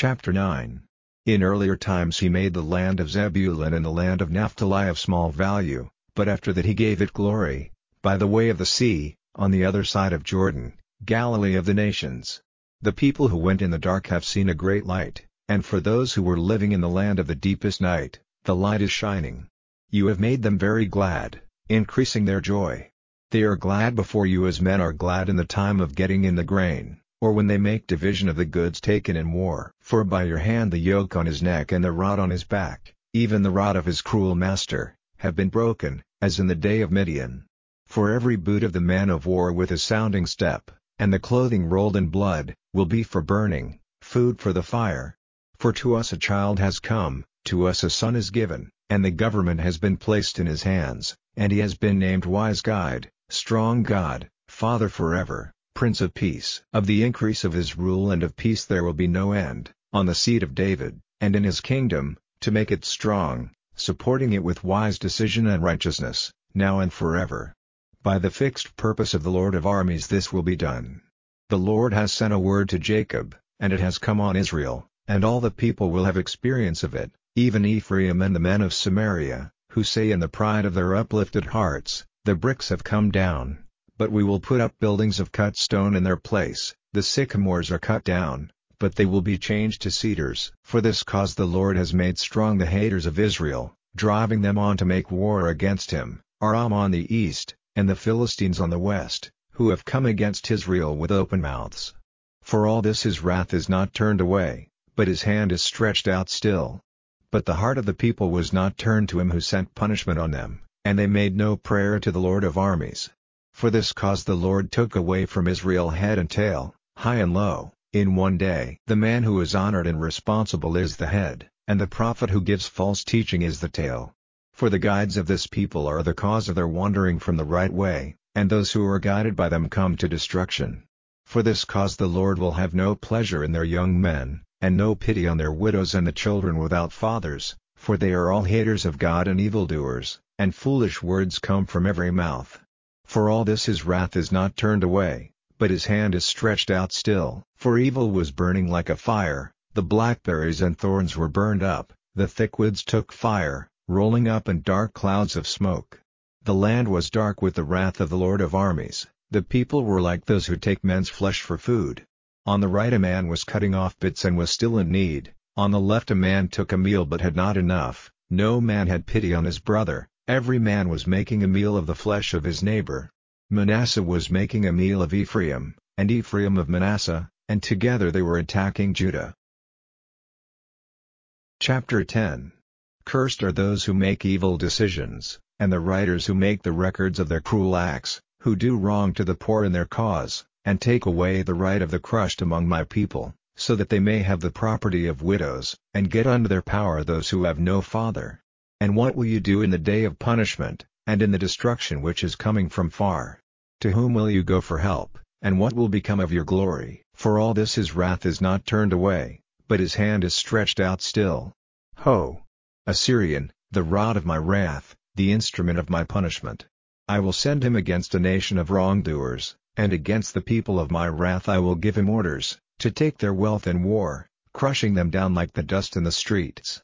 Chapter 9 In earlier times he made the land of Zebulun and the land of Naphtali of small value, but after that he gave it glory, by the way of the sea, on the other side of Jordan, Galilee of the nations. The people who went in the dark have seen a great light, and for those who were living in the land of the deepest night, the light is shining. You have made them very glad, increasing their joy. They are glad before you as men are glad in the time of getting in the grain, or when they make division of the goods taken in war. For by your hand the yoke on his neck and the rod on his back, even the rod of his cruel master, have been broken, as in the day of Midian. For every boot of the man of war with his sounding step, and the clothing rolled in blood, will be for burning, food for the fire. For to us a child has come, to us a son is given, and the government has been placed in his hands, and he has been named Wise Guide, Strong God, Father forever, Prince of Peace. Of the increase of his rule and of peace there will be no end, on the seed of David, and in his kingdom, to make it strong, supporting it with wise decision and righteousness, now and forever. By the fixed purpose of the Lord of armies this will be done. The Lord has sent a word to Jacob, and it has come on Israel, and all the people will have experience of it, even Ephraim and the men of Samaria, who say in the pride of their uplifted hearts, the bricks have come down, but we will put up buildings of cut stone in their place, the sycamores are cut down, but they will be changed to cedars. For this cause the Lord has made strong the haters of Israel, driving them on to make war against him, Aram on the east, and the Philistines on the west, who have come against Israel with open mouths. For all this his wrath is not turned away, but his hand is stretched out still. But the heart of the people was not turned to him who sent punishment on them, and they made no prayer to the Lord of armies. For this cause the Lord took away from Israel head and tail, high and low, in one day. The man who is honored and responsible is the head, and the prophet who gives false teaching is the tail. For the guides of this people are the cause of their wandering from the right way, and those who are guided by them come to destruction. For this cause the Lord will have no pleasure in their young men, and no pity on their widows and the children without fathers, for they are all haters of God and evildoers and foolish words come from every mouth. For all this his wrath is not turned away, but his hand is stretched out still. For evil was burning like a fire, the blackberries and thorns were burned up, the thick woods took fire, rolling up in dark clouds of smoke. The land was dark with the wrath of the Lord of armies, the people were like those who take men's flesh for food. On the right a man was cutting off bits and was still in need, on the left a man took a meal but had not enough, no man had pity on his brother, Every man was making a meal of the flesh of his neighbor. Manasseh was making a meal of Ephraim, and Ephraim of Manasseh, and together they were attacking Judah. Chapter 10 Cursed are those who make evil decisions, and the writers who make the records of their cruel acts, who do wrong to the poor in their cause, and take away the right of the crushed among my people, so that they may have the property of widows, and get under their power those who have no father. And what will you do in the day of punishment, and in the destruction which is coming from far? To whom will you go for help, and what will become of your glory? For all this his wrath is not turned away, but his hand is stretched out still. Ho! Assyrian, the rod of my wrath, the instrument of my punishment. I will send him against a nation of wrongdoers, and against the people of my wrath I will give him orders, to take their wealth in war, crushing them down like the dust in the streets.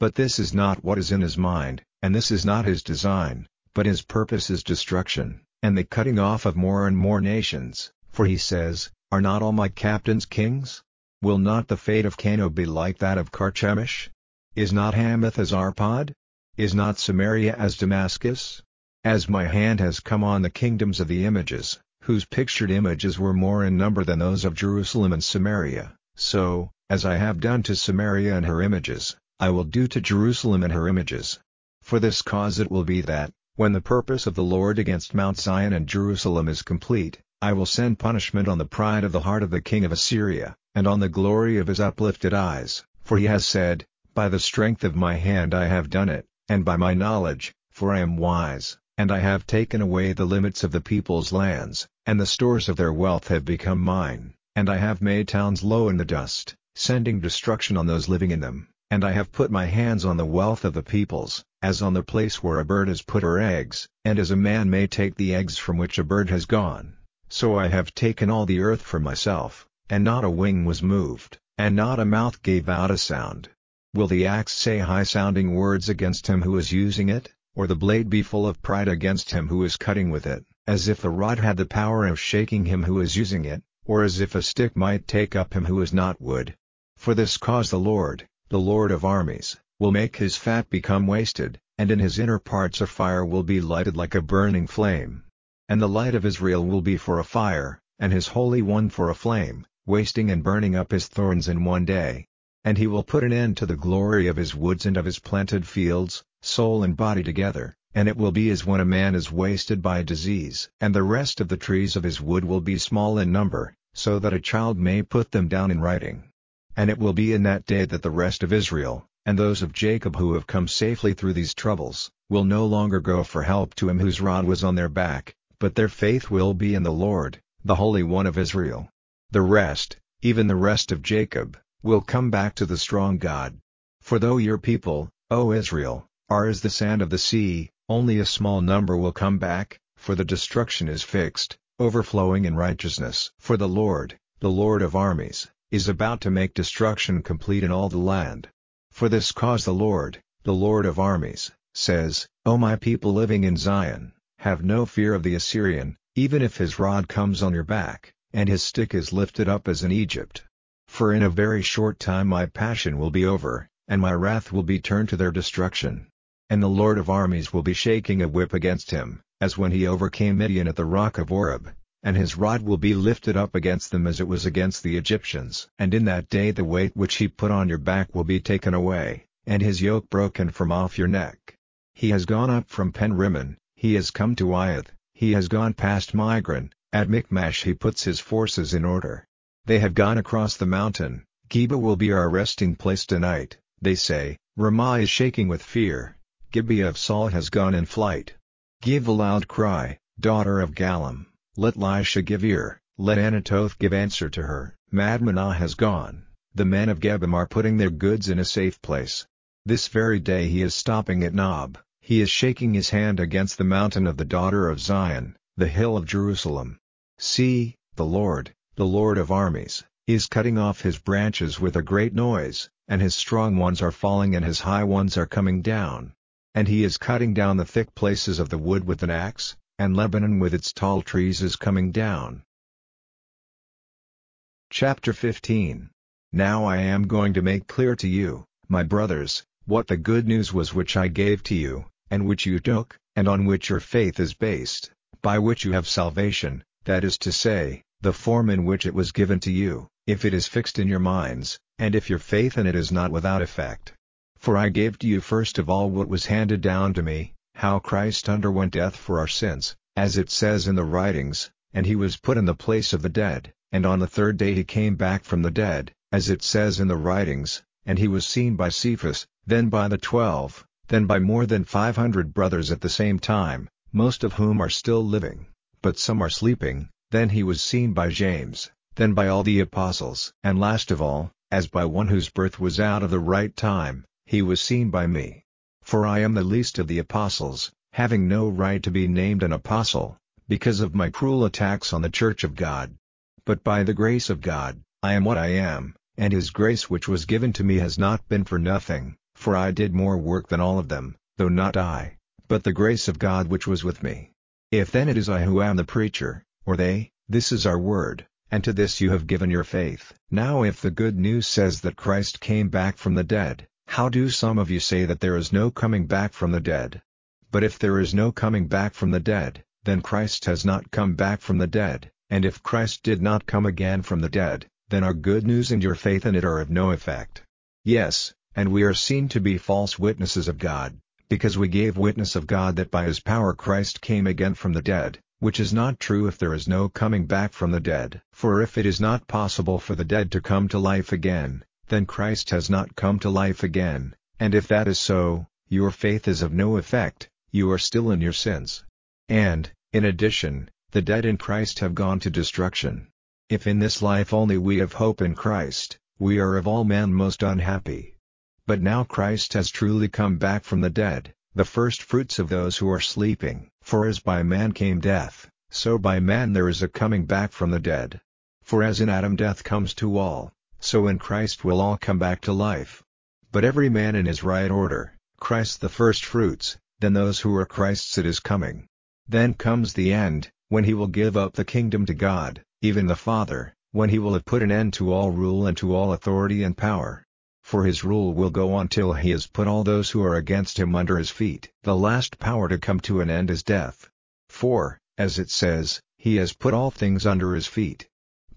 But this is not what is in his mind, and this is not his design, but his purpose is destruction, and the cutting off of more and more nations, for he says, Are not all my captains kings? Will not the fate of Calno be like that of Carchemish? Is not Hamath as Arpad? Is not Samaria as Damascus? As my hand has come on the kingdoms of the images, whose pictured images were more in number than those of Jerusalem and Samaria, so, as I have done to Samaria and her images, I will do to Jerusalem and her images. For this cause it will be that, when the purpose of the Lord against Mount Zion and Jerusalem is complete, I will send punishment on the pride of the heart of the king of Assyria, and on the glory of his uplifted eyes, for he has said, By the strength of my hand I have done it, and by my knowledge, for I am wise, and I have taken away the limits of the people's lands, and the stores of their wealth have become mine, and I have made towns low in the dust, sending destruction on those living in them. And I have put my hands on the wealth of the peoples, as on the place where a bird has put her eggs, and as a man may take the eggs from which a bird has gone, so I have taken all the earth for myself, and not a wing was moved, and not a mouth gave out a sound. Will the axe say high-sounding words against him who is using it, or the blade be full of pride against him who is cutting with it, as if the rod had the power of shaking him who is using it, or as if a stick might take up him who is not wood? For this cause the Lord, the Lord of armies, will make his fat become wasted, and in his inner parts a fire will be lighted like a burning flame. And the light of Israel will be for a fire, and his Holy One for a flame, wasting and burning up his thorns in one day. And he will put an end to the glory of his woods and of his planted fields, soul and body together, and it will be as when a man is wasted by disease. And the rest of the trees of his wood will be small in number, so that a child may put them down in writing. And it will be in that day that the rest of Israel, and those of Jacob who have come safely through these troubles, will no longer go for help to him whose rod was on their back, but their faith will be in the Lord, the Holy One of Israel. The rest, even the rest of Jacob, will come back to the strong God. For though your people, O Israel, are as the sand of the sea, only a small number will come back, for the destruction is fixed, overflowing in righteousness. For the Lord, the Lord of armies, is about to make destruction complete in all the land. For this cause the Lord, the Lord of armies, says, O my people living in Zion, have no fear of the Assyrian, even if his rod comes on your back, and his stick is lifted up as in Egypt. For in a very short time my passion will be over, and my wrath will be turned to their destruction. And the Lord of armies will be shaking a whip against him, as when he overcame Midian at the rock of Oreb, and his rod will be lifted up against them as it was against the Egyptians. And in that day the weight which he put on your back will be taken away, and his yoke broken from off your neck. He has gone up from Pen-rimmon, he has come to Aiath, he has gone past Migron, at Michmash he puts his forces in order. They have gone across the mountain, Geba will be our resting place tonight, they say, Ramah is shaking with fear, Gibeah of Saul has gone in flight. Give a loud cry, daughter of Gallim, let Laishah give ear, let Anathoth give answer to her, Madmenah has gone, the men of Gebim are putting their goods in a safe place. This very day he is stopping at Nob, he is shaking his hand against the mountain of the daughter of Zion, the hill of Jerusalem. See, the Lord, the Lord of armies, is cutting off his branches with a great noise, and his strong ones are falling and his high ones are coming down. And he is cutting down the thick places of the wood with an axe, and Lebanon with its tall trees is coming down. Chapter 15 Now I am going to make clear to you, my brothers, what the good news was which I gave to you, and which you took, and on which your faith is based, by which you have salvation, that is to say, the form in which it was given to you, if it is fixed in your minds, and if your faith in it is not without effect. For I gave to you first of all what was handed down to me, how Christ underwent death for our sins, as it says in the writings, and he was put in the place of the dead, and on the third day he came back from the dead, as it says in the writings, and he was seen by Cephas, then by the twelve, then by more than five hundred brothers at the same time, most of whom are still living, but some are sleeping, then he was seen by James, then by all the apostles. And last of all, as by one whose birth was out of the right time, he was seen by me. For I am the least of the apostles, having no right to be named an apostle, because of my cruel attacks on the church of God. But by the grace of God, I am what I am, and his grace which was given to me has not been for nothing, for I did more work than all of them, though not I, but the grace of God which was with me. If then it is I who am the preacher, or they, this is our word, and to this you have given your faith. Now if the good news says that Christ came back from the dead, how do some of you say that there is no coming back from the dead? But if there is no coming back from the dead, then Christ has not come back from the dead, and if Christ did not come again from the dead, then our good news and your faith in it are of no effect. Yes, and we are seen to be false witnesses of God, because we gave witness of God that by his power Christ came again from the dead, which is not true if there is no coming back from the dead. For if it is not possible for the dead to come to life again, then Christ has not come to life again, and if that is so, your faith is of no effect, you are still in your sins. And, in addition, the dead in Christ have gone to destruction. If in this life only we have hope in Christ, we are of all men most unhappy. But now Christ has truly come back from the dead, the first fruits of those who are sleeping. For as by man came death, so by man there is a coming back from the dead. For as in Adam death comes to all, So in Christ will all come back to life. But every man in his right order, Christ the first fruits, then those who are Christ's at his coming. Then comes the end, when he will give up the kingdom to God, even the Father, when he will have put an end to all rule and to all authority and power. For his rule will go on till he has put all those who are against him under his feet. The last power to come to an end is death. For, as it says, he has put all things under his feet.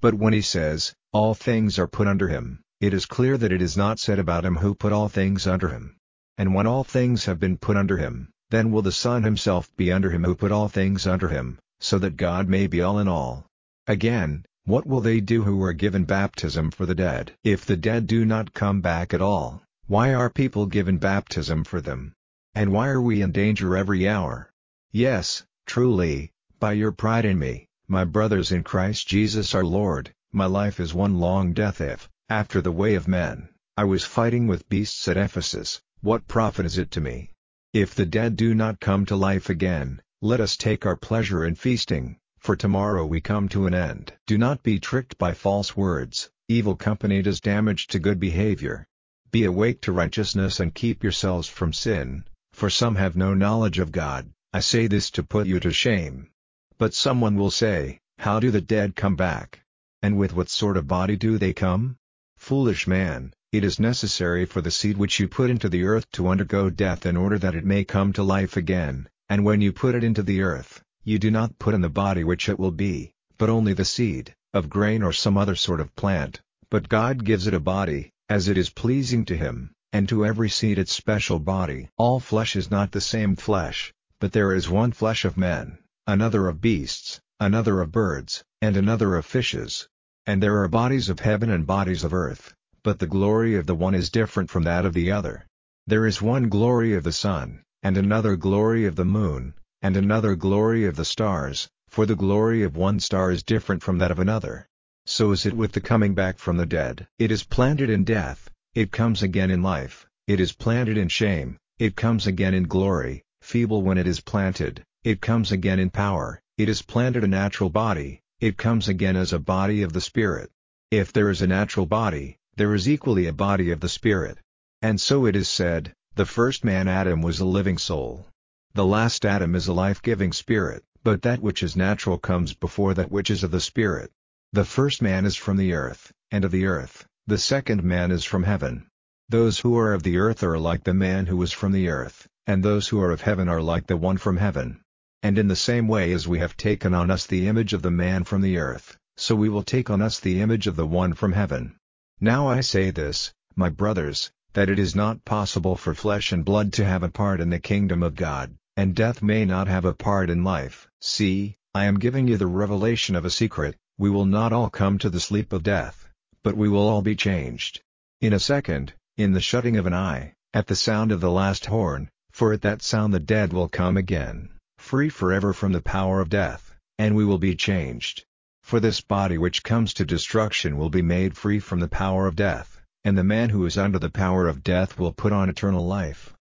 But when he says, all things are put under him, it is clear that it is not said about him who put all things under him. And when all things have been put under him, then will the Son himself be under him who put all things under him, so that God may be all in all. Again, what will they do who are given baptism for the dead? If the dead do not come back at all, why are people given baptism for them? And why are we in danger every hour? Yes, truly, by your pride in me, my brothers in Christ Jesus our Lord, my life is one long death if, after the way of men, I was fighting with beasts at Ephesus, what profit is it to me? If the dead do not come to life again, let us take our pleasure in feasting, for tomorrow we come to an end. Do not be tricked by false words, evil company does damage to good behavior. Be awake to righteousness and keep yourselves from sin, for some have no knowledge of God, I say this to put you to shame. But someone will say, How do the dead come back? And with what sort of body do they come? Foolish man, it is necessary for the seed which you put into the earth to undergo death in order that it may come to life again, and when you put it into the earth, you do not put in the body which it will be, but only the seed, of grain or some other sort of plant, but God gives it a body, as it is pleasing to him, and to every seed its special body. All flesh is not the same flesh, but there is one flesh of men, another of beasts, another of birds, and another of fishes. And there are bodies of heaven and bodies of earth, but the glory of the one is different from that of the other. There is one glory of the sun, and another glory of the moon, and another glory of the stars, for the glory of one star is different from that of another. So is it with the coming back from the dead. It is planted in death, it comes again in life, it is planted in shame, it comes again in glory, feeble when it is planted, it comes again in power, it is planted a natural body, it comes again as a body of the Spirit. If there is a natural body, there is equally a body of the Spirit. And so it is said, the first man Adam was a living soul. The last Adam is a life-giving spirit, but that which is natural comes before that which is of the spirit. The first man is from the earth, and of the earth, the second man is from heaven. Those who are of the earth are like the man who was from the earth, and those who are of heaven are like the one from heaven. And in the same way as we have taken on us the image of the man from the earth, so we will take on us the image of the one from heaven. Now I say this, my brothers, that it is not possible for flesh and blood to have a part in the kingdom of God and death may not have a part in life. See, I am giving you the revelation of a secret, we will not all come to the sleep of death, but we will all be changed. In a second, in the shutting of an eye, at the sound of the last horn, for at that sound the dead will come again, free forever from the power of death, and we will be changed. For this body which comes to destruction will be made free from the power of death, and the man who is under the power of death will put on eternal life.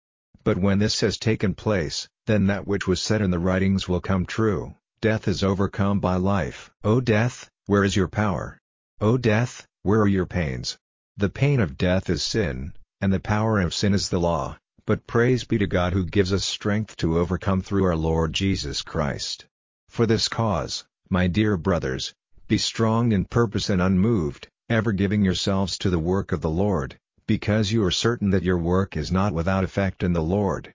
But when this has taken place, then that which was said in the writings will come true, death is overcome by life. O death, where is your power? O death, where are your pains? The pain of death is sin, and the power of sin is the law, but praise be to God who gives us strength to overcome through our Lord Jesus Christ. For this cause, my dear brothers, be strong in purpose and unmoved, ever giving yourselves to the work of the Lord, because you are certain that your work is not without effect in the Lord.